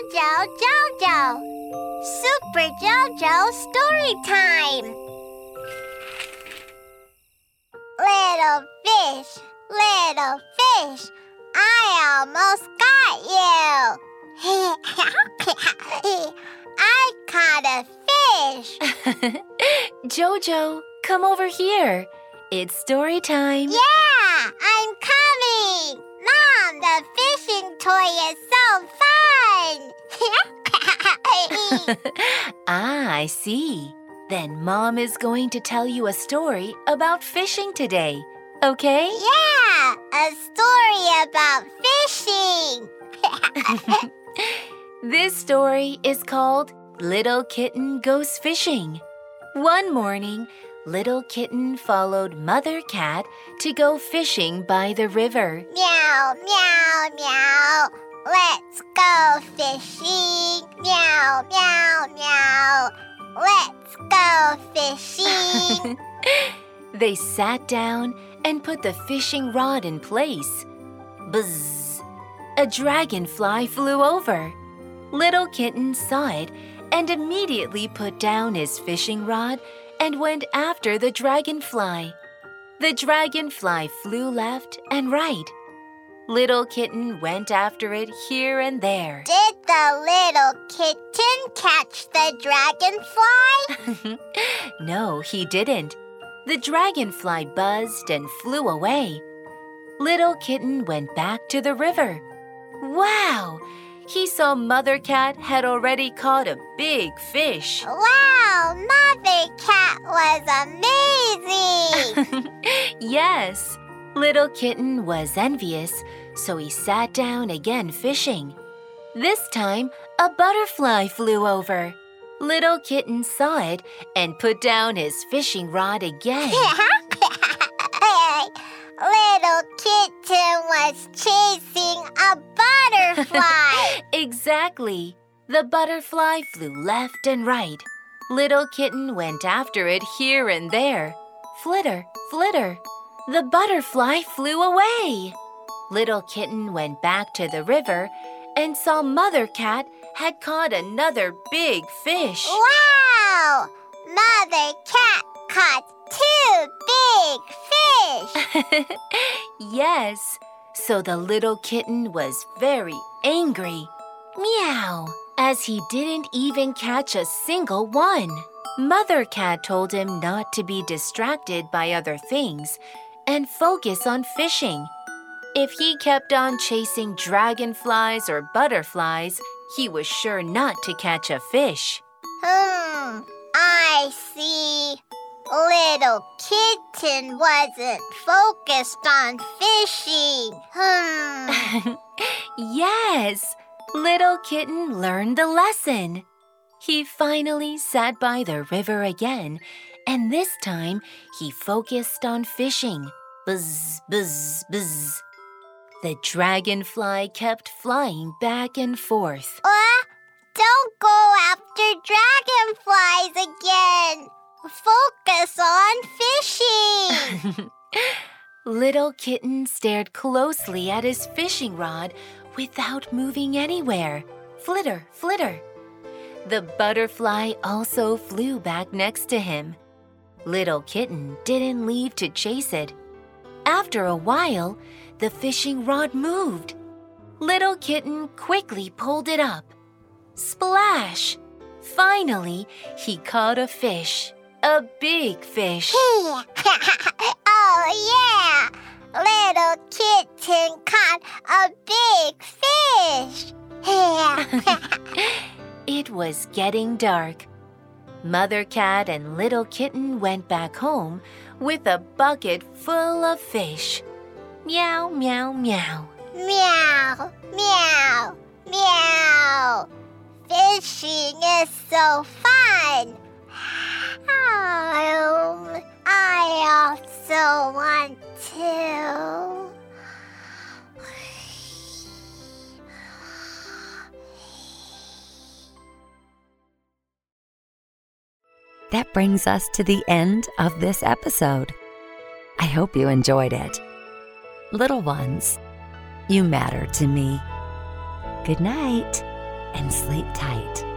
Jojo, Jojo. Super Jojo story time. Little fish, little fish, I almost got you. I caught a fish. Jojo, come over here. It's story time. Yeah, I'm coming. Mom, the fishing toy is so fun. ah, I see. Then Mom is going to tell you a story about fishing today. Okay? yeah, a story about fishing. This story is called Little Kitten Goes Fishing. One morning, Little Kitten followed Mother Cat to go fishing by the river. meow, meow, meow. Let's go fishing. Fishing. They sat down and put the fishing rod in place. Buzz! A dragonfly flew over. Little Kitten saw it and immediately put down his fishing rod and went after the dragonfly. The dragonfly flew left and right. Little Kitten went after it here and there. Did the little kitten catch the dragonfly? no, he didn't. The dragonfly buzzed and flew away. Little Kitten went back to the river. Wow! He saw Mother Cat had already caught a big fish. Wow, Mother Cat was amazing. yes, Little Kitten was envious, so he sat down again fishing. This time, a butterfly flew over. Little Kitten saw it and put down his fishing rod again. little kitten was chasing a butterfly. exactly. The butterfly flew left and right. Little Kitten went after it here and there. Flitter, flitter. The butterfly flew away. Little Kitten went back to the river and saw Mother Cat had caught another big fish. wow! Mother Cat caught two big fish. yes, so the little kitten was very angry. Meow, as he didn't even catch a single one. Mother Cat told him not to be distracted by other things and focus on fishing. If he kept on chasing dragonflies or butterflies, he was sure not to catch a fish. Hmm, I see. Little kitten wasn't focused on fishing. Hmm. yes, little kitten learned the lesson. He finally sat by the river again, and this time he focused on fishing. Buzz, buzz, buzz. The dragonfly kept flying back and forth. Uh, don't go after dragonflies again. Focus on fishing. Little Kitten stared closely at his fishing rod without moving anywhere. Flitter, flitter. The butterfly also flew back next to him. Little Kitten didn't leave to chase it. After a while, the fishing rod moved. Little Kitten quickly pulled it up. Splash! Finally, he caught a fish. A big fish. oh, yeah. Little kitten caught a big fish. It was getting dark. Mother Cat and Little Kitten went back home with a bucket full of fish. Meow, meow, meow. Meow, meow, meow. Fishing is so fun. Um, I also want to. That brings us to the end of this episode. I hope you enjoyed it. Little ones, you matter to me. Good night and sleep tight.